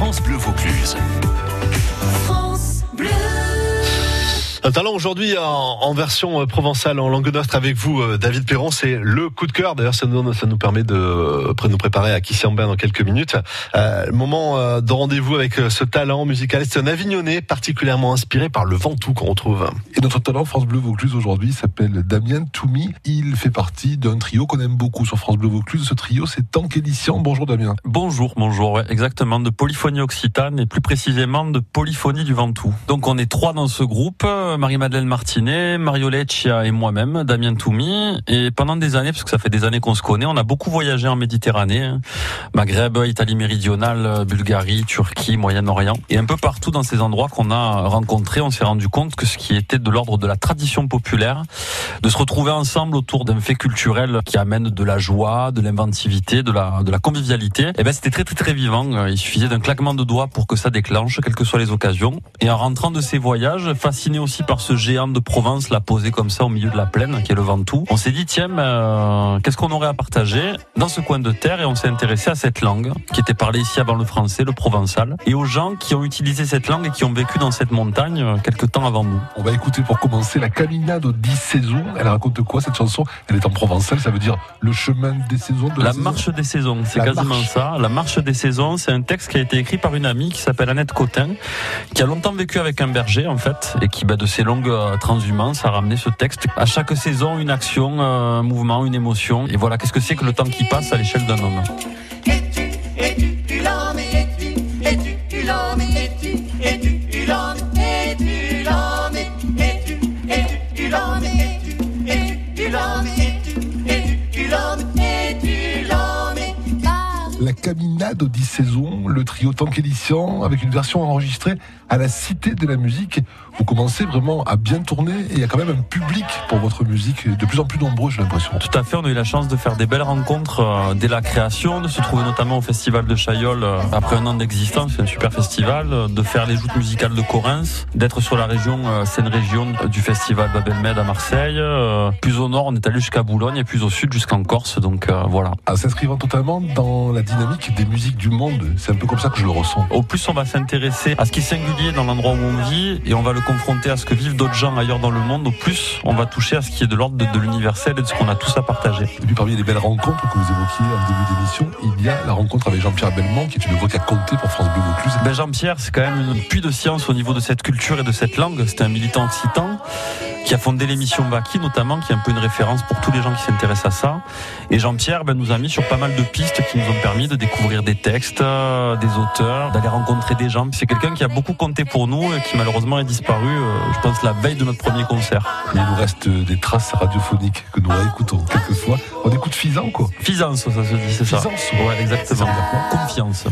France Bleu Vaucluse. Un talent aujourd'hui en, version euh, provençale, en langue nostre avec vous, euh, David Perron. C'est le coup de cœur. D'ailleurs, ça nous, ça nous permet de euh, nous préparer à Kissiambin dans quelques minutes. Euh, moment de rendez-vous avec ce talent musical. C'est un avignonné particulièrement inspiré par le Ventoux qu'on retrouve. Et notre talent France Bleu Vaucluse aujourd'hui s'appelle Damien Toumi. Il fait partie d'un trio qu'on aime beaucoup sur France Bleu Vaucluse. Ce trio, c'est Tank Édition. Bonjour Damien. Bonjour, bonjour. exactement, de polyphonie occitane et plus précisément de polyphonie du Ventoux. Donc on est trois dans ce groupe. Marie-Madeleine Martinet, Mario Leccia et moi-même, Damien Toumi. Et pendant des années, parce que ça fait des années qu'on se connaît, on a beaucoup voyagé en Méditerranée, hein. Maghreb, Italie méridionale, Bulgarie, Turquie, Moyen-Orient. Et un peu partout dans ces endroits qu'on a rencontrés, on s'est rendu compte que ce qui était de l'ordre de la tradition populaire, de se retrouver ensemble autour d'un fait culturel qui amène de la joie, de l'inventivité, de la, de la convivialité, et eh ben c'était très très très vivant. Il suffisait d'un claquement de doigts pour que ça déclenche, quelles que soient les occasions. Et en rentrant de ces voyages, fasciné aussi par ce géant de Provence, l'a posé comme ça au milieu de la plaine, qui est le Ventoux. On s'est dit, tiens, euh, qu'est-ce qu'on aurait à partager dans ce coin de terre? Et on s'est intéressé à cette langue, qui était parlée ici avant le français, le provençal, et aux gens qui ont utilisé cette langue et qui ont vécu dans cette montagne euh, quelques temps avant nous. On va écouter pour commencer la Caminade aux 10 saisons. Elle raconte quoi cette chanson? Elle est en provençal, ça veut dire le chemin des saisons de La, marche des saisons, c'est quasiment ça. La marche des saisons, c'est un texte qui a été écrit par une amie qui s'appelle Annette Cotin, qui a longtemps vécu avec un berger en fait, et qui bah, de ces longues euh, transhumances a ramené ce texte. À chaque saison, une action, un mouvement, une émotion. Et voilà, qu'est-ce que c'est que le temps qui passe à l'échelle d'un homme? Caminade aux 10 saisons, le trio Tankélissian, avec une version enregistrée à la Cité de la Musique. Vous commencez vraiment à bien tourner et il y a quand même un public pour votre musique de plus en plus nombreux, j'ai l'impression. Tout à fait, on a eu la chance de faire des belles rencontres euh, dès la création, de se trouver notamment au Festival de Chaillol euh, après un an d'existence, c'est un super festival, euh, de faire les joutes musicales de Corinthe, d'être sur la région, Seine-Région du Festival Babelmed à Marseille. Plus au nord, on est allé jusqu'à Boulogne et plus au sud jusqu'en Corse, donc voilà. En s'inscrivant totalement dans la dynamique des musiques du monde, c'est un peu comme ça que je le ressens. Au plus, on va s'intéresser à ce qui est singulier dans l'endroit où on vit et on va le confronter à ce que vivent d'autres gens ailleurs dans le monde, au plus on va toucher à ce qui est de l'ordre de, l'universel et de ce qu'on a tous à partager. Et puis parmi les belles rencontres que vous évoquiez en début d'émission, il y a la rencontre avec Jean-Pierre Belmont, qui est une voix qui a compté pour France Bleu Vaucluse. Ben Jean-Pierre, c'est quand même une puits de science au niveau de cette culture et de cette langue. C'était un militant occitan qui a fondé l'émission Vaki notamment, qui est un peu une référence pour tous les gens qui s'intéressent à ça. Et Jean-Pierre ben, nous a mis sur pas mal de pistes qui nous ont permis de découvrir des textes, euh, des auteurs, d'aller rencontrer des gens. C'est quelqu'un qui a beaucoup compté pour nous et qui malheureusement est disparu, euh, je pense, la veille de notre premier concert. il nous reste des traces radiophoniques que nous réécoutons quelquefois. On écoute Fizan, quoi. Fizance, ça se dit, c'est ça. Fizance, ouais, exactement. Confiance.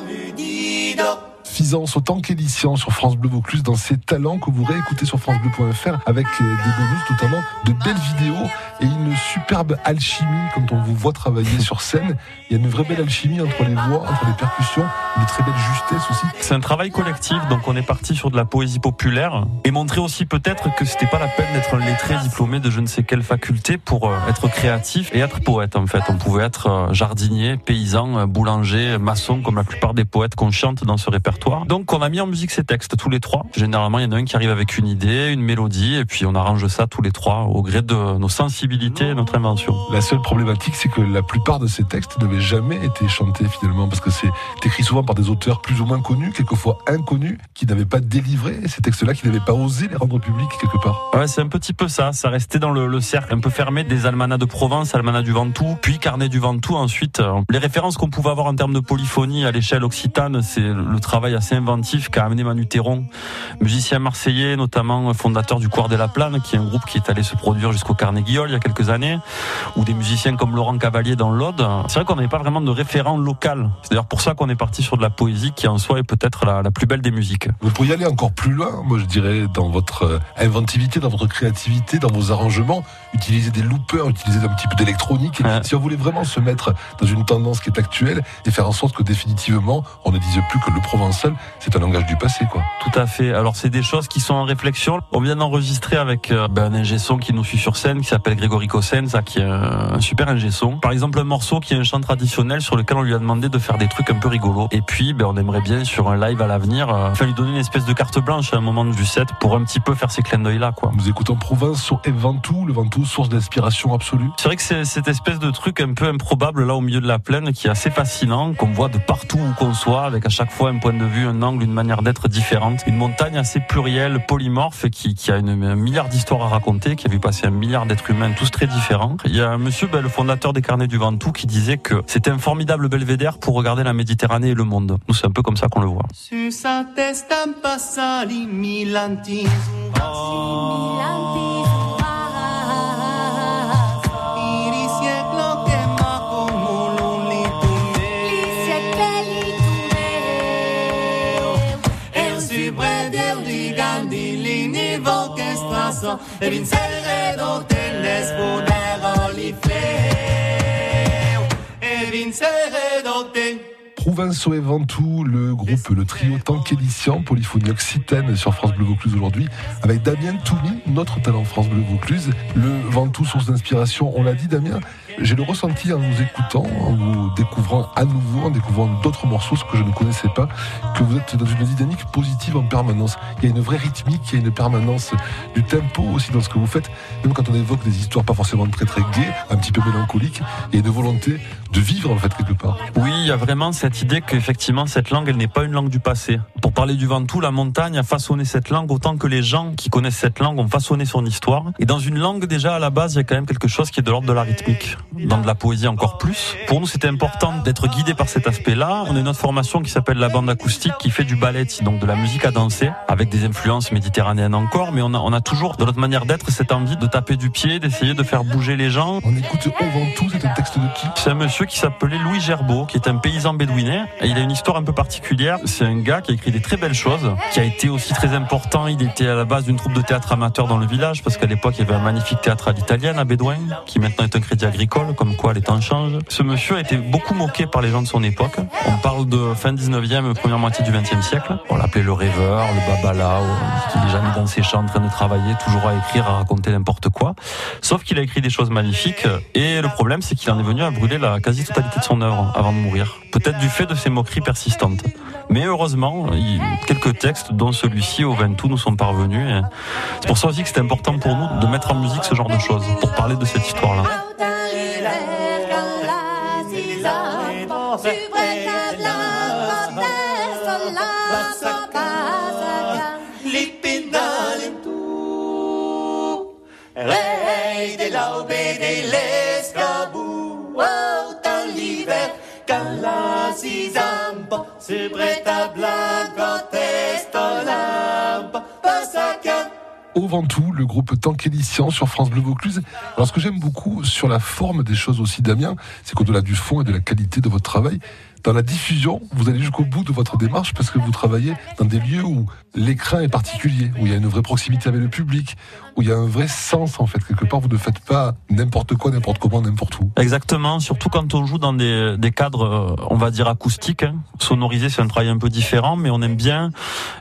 ムディード。Autant qu'édition sur France Bleu Vaucluse dans ses talents que vous réécoutez sur francebleu.fr avec euh, des bonus notamment de belles vidéos et une superbe alchimie quand on vous voit travailler sur scène. Il y a une vraie belle alchimie entre les voix, entre les percussions, une très belle justesse aussi. C'est un travail collectif, donc on est parti sur de la poésie populaire et montrer aussi peut-être que c'était pas la peine d'être un lettré diplômé de je ne sais quelle faculté pour euh, être créatif et être poète en fait. On pouvait être euh, jardinier, paysan, boulanger, maçon comme la plupart des poètes qu'on chante dans ce répertoire. Donc on a mis en musique ces textes tous les trois. Généralement il y en a un qui arrive avec une idée, une mélodie et puis on arrange ça tous les trois au gré de nos sensibilités notre invention. La seule problématique, c'est que la plupart de ces textes n'avaient jamais été chantés finalement, parce que c'est écrit souvent par des auteurs plus ou moins connus, quelquefois inconnus, qui n'avaient pas délivré ces textes-là, qui n'avaient pas osé les rendre publics quelque part. Ouais, c'est un petit peu ça. Ça restait dans le, cercle un peu fermé des almanachs de Provence, almanachs du Ventoux, puis carnet du Ventoux. Ensuite, euh, les références qu'on pouvait avoir en termes de polyphonie à l'échelle occitane, c'est le travail assez inventif qu'a amené Manu Théron, musicien marseillais, notamment fondateur du Coir de la Plane, qui est un groupe qui est allé se produire jusqu'au Carnet Guillol quelques années, ou des musiciens comme Laurent Cavalier dans l'Aude. C'est vrai qu'on n'avait pas vraiment de référent local. C'est d'ailleurs pour ça qu'on est parti sur de la poésie qui en soi est peut-être la, la, plus belle des musiques. Vous pourriez aller encore plus loin, moi je dirais, dans votre euh, inventivité, dans votre créativité, dans vos arrangements, utiliser des loopers, utiliser un petit peu d'électronique. Si on voulait vraiment se mettre dans une tendance qui est actuelle et faire en sorte que définitivement on ne dise plus que le provençal, c'est un langage du passé, quoi. Tout à fait. Alors c'est des choses qui sont en réflexion. On vient d'enregistrer avec euh, ben, un ingé son qui nous suit sur scène, qui s'appelle Grégory Cossen, ça qui est un super ingé son. Par exemple, un morceau qui est un chant traditionnel sur lequel on lui a demandé de faire des trucs un peu rigolos. Et puis, ben, on aimerait bien sur un live à l'avenir, euh, enfin lui donner une espèce de carte blanche à un moment du set pour un petit peu faire ces clins d'œil là, quoi. Nous écoutons Provence sur Ventoux, le Ventoux, source d'inspiration absolue. C'est vrai que c'est cette espèce de truc un peu improbable là au milieu de la plaine qui est assez fascinant, qu'on voit de partout où qu'on soit, avec à chaque fois un point de vue, un angle, une manière d'être différente. Une montagne assez plurielle, polymorphe, qui, qui a une, un milliard d'histoires à raconter, qui a vu passer un milliard d'êtres humains, tous très différents. Il y a un monsieur, ben, le fondateur des carnets du Ventoux, qui disait que c'était un formidable belvédère pour regarder la Méditerranée et le monde. Nous, c'est un peu comme ça qu'on le voit. E e vincere dote Prouvenceau et Ventoux, le groupe, le trio Tankédician, polyphonie occitane sur France Bleu Vaucluse aujourd'hui, avec Damien Toumi, notre talent France Bleu Vaucluse. Le Ventoux, source d'inspiration, on l'a dit Damien, j'ai le ressenti en vous écoutant, en vous découvrant à nouveau, en découvrant d'autres morceaux, ce que je ne connaissais pas, que vous êtes dans une dynamique positive en permanence. Il y a une vraie rythmique, il y a une permanence du tempo aussi dans ce que vous faites. Même quand on évoque des histoires pas forcément très très gaies, un petit peu mélancoliques, il y a une volonté de vivre en fait quelque part. Oui, il y a vraiment cette idée qu'effectivement cette langue, elle n'est pas une langue du passé. Pour parler du Ventoux, la montagne a façonné cette langue autant que les gens qui connaissent cette langue ont façonné son histoire. Et dans une langue déjà à la base, il y a quand même quelque chose qui est de l'ordre de la rythmique dans de la poésie encore plus. Pour nous, c'était important d'être guidé par cet aspect-là. On a une autre formation qui s'appelle la bande acoustique, qui fait du ballet, donc de la musique à danser, avec des influences méditerranéennes encore, mais on a, on a toujours, de notre manière d'être, cette envie de taper du pied, d'essayer de faire bouger les gens. On écoute Au Ventoux, c'est un texte de qui? C'est un monsieur qui s'appelait Louis Gerbeau, qui est un paysan bédouiné, et il a une histoire un peu particulière. C'est un gars qui a écrit des très belles choses, qui a été aussi très important. Il était à la base d'une troupe de théâtre amateur dans le village, parce qu'à l'époque, il y avait un magnifique théâtre à l'italienne à Bédouin, qui maintenant est un crédit agricole, comme quoi les temps changent. Ce monsieur a été beaucoup moqué par les gens de son époque. On parle de fin 19e, première moitié du 20e siècle. On l'appelait le rêveur, le babala, qui n'est jamais dans ses champs en train de travailler, toujours à écrire, à raconter n'importe quoi. Sauf qu'il a écrit des choses magnifiques. Et le problème, c'est qu'il en est venu à brûler la quasi-totalité de son œuvre avant de mourir. Peut-être du fait de ses moqueries persistantes. Mais heureusement, quelques textes, dont celui-ci, au Ventoux, nous sont parvenus. C'est pour ça aussi que c'est important pour nous de mettre en musique ce genre de choses, pour parler de cette histoire-là. Au Ventoux, le groupe Tankédician sur France Bleu Vaucluse. Alors ce que j'aime beaucoup sur la forme des choses aussi, Damien, c'est qu'au-delà du fond et de la qualité de votre travail, dans la diffusion, vous allez jusqu'au bout de votre démarche parce que vous travaillez dans des lieux où l'écran est particulier, où il y a une vraie proximité avec le public, où il y a un vrai sens en fait. Quelque part, vous ne faites pas n'importe quoi, n'importe comment, n'importe où. Exactement, surtout quand on joue dans des, des cadres, euh, on va dire acoustiques. Hein. Sonorisé, c'est un travail un peu différent, mais on aime bien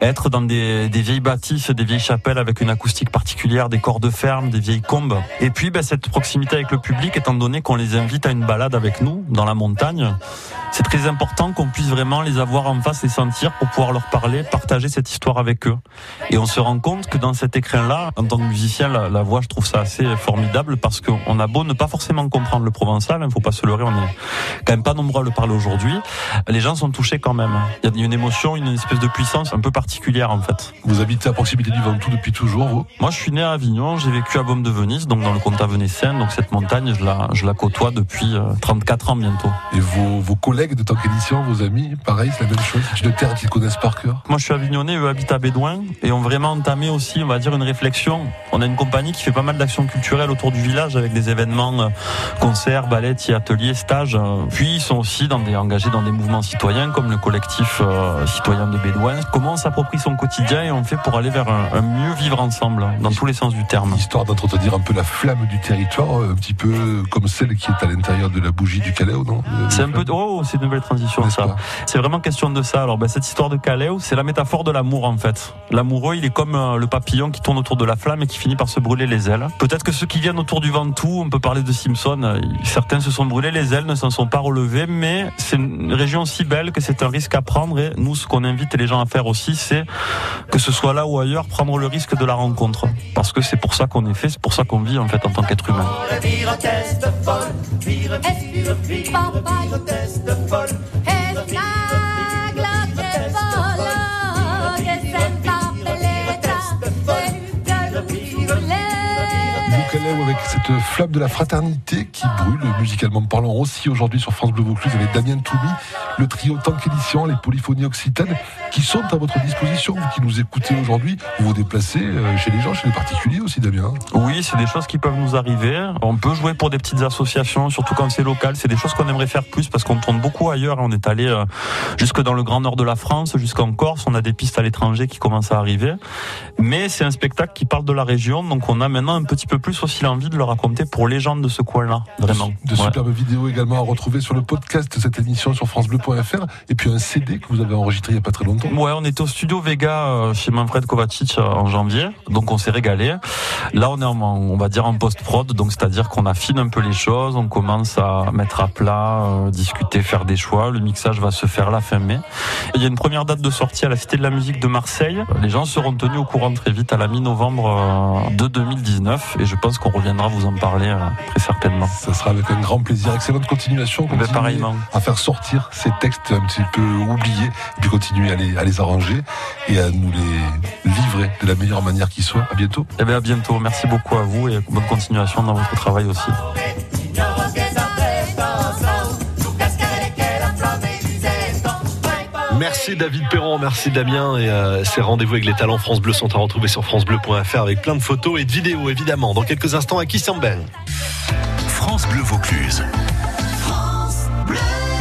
être dans des, des, vieilles bâtisses, des vieilles chapelles avec une acoustique particulière, des cordes fermes, des vieilles combes. Et puis, ben, cette proximité avec le public, étant donné qu'on les invite à une balade avec nous dans la montagne, c'est très important qu'on puisse vraiment les avoir en face et sentir pour pouvoir leur parler, partager cette histoire avec eux. Et on se rend compte que dans cet écrin-là, en tant que musicien, la, voix, je trouve ça assez formidable parce qu'on a beau ne pas forcément comprendre le provençal, il hein, ne faut pas se leurrer, on est quand même pas nombreux à le parler aujourd'hui. Les gens sont touchés quand même. Il y a une émotion, une espèce de puissance un peu particulière en fait. Vous habitez à proximité du Ventoux depuis toujours, vous? Moi, je suis né à Avignon, j'ai vécu à Baume de Venise, donc dans le comtat venessin. Donc cette montagne, je la, je la côtoie depuis 34 euh, ans bientôt. Et vos, vos collègues de tant qu'édition, vos amis, pareil, c'est la même chose. C'est une terre qu'ils connaissent par cœur. Moi, je suis avignonnais, eux habitent à Bédouin et ont vraiment entamé aussi, on va dire, une réflexion. On a une compagnie qui fait pas mal d'actions culturelles autour du village avec des événements, euh, concerts, ballets, ateliers, stages. Puis ils sont aussi dans des, engagés dans des mouvements citoyens comme le collectif euh, citoyen de Bédouin. Comment on s'approprie son quotidien et on fait pour aller vers un, mieux vivre ensemble, dans tous les sens du terme? Histoire d'entretenir un peu la flamme du territoire, un petit peu comme celle qui est à l'intérieur de la bougie du Calais, non? C'est un peu, oh, c'est une belle transitions, ça. C'est vraiment question de ça. Alors, ben, cette histoire de Calais, c'est la métaphore de l'amour, en fait. L'amoureux, il est comme euh, le papillon qui tourne autour de la flamme et qui finit par se brûler les ailes. Peut-être que ceux qui viennent autour du Ventoux, on peut parler de Simpson, euh, certains se sont brûlés les ailes, ne s'en sont pas relevés, mais c'est une région si belle que c'est un risque à prendre et nous, ce qu'on invite les gens à faire aussi, c'est que ce soit là ou ailleurs, prendre le risque de la rencontre. Parce que c'est pour ça qu'on est fait, c'est pour ça qu'on vit, en fait, en tant qu'être humain. es la gloria avec cette flamme de la fraternité qui brûle musicalement parlant aussi aujourd'hui sur France Bleu Vaucluse avec Damien Toubi, le trio Tankélissian, les polyphonies occitanes qui sont à votre disposition, vous qui nous écoutez aujourd'hui, vous vous déplacez euh, chez les gens, chez les particuliers aussi Damien. Oui, c'est des choses qui peuvent nous arriver. On peut jouer pour des petites associations, surtout quand c'est local. C'est des choses qu'on aimerait faire plus parce qu'on tourne beaucoup ailleurs. On est allé euh, jusque dans le grand nord de la France, jusqu'en Corse. On a des pistes à l'étranger qui commencent à arriver. Mais c'est un spectacle qui parle de la région, donc on a maintenant un petit peu plus aussi l'envie de le raconter pour les gens de ce coin-là, vraiment. De, superbes vidéos également à retrouver sur le podcast de cette émission sur francebleu.fr et puis un CD que vous avez enregistré il n'y a pas très longtemps. Ouais, on était au studio Vega euh, chez Manfred Kovacic euh, en janvier, donc on s'est régalé. Là, on est en, on va dire en post-prod, donc c'est-à-dire qu'on affine un peu les choses, on commence à mettre à plat, euh, discuter, faire des choix. Le mixage va se faire la fin mai. Il y a une première date de sortie à la Cité de la Musique de Marseille. Les gens seront tenus au courant très vite à la mi-novembre de 2019 et je pense qu'on reviendra vous en parler euh, très certainement. Ça sera avec un grand plaisir. Excellente continuation. Ben, pareillement. À faire sortir ces textes un petit peu oubliés et puis continuer à les, à les arranger et à nous les livrer de la meilleure manière qui soit. À bientôt. Eh bien, à bientôt. Merci beaucoup à vous et bonne continuation dans votre travail aussi. Merci David Perron, merci Damien. Et euh, ces rendez-vous avec les talents France Bleu sont à retrouver sur francebleu.fr avec plein de photos et de vidéos évidemment. Dans quelques instants à Kissiambel. France Bleu Vaucluse.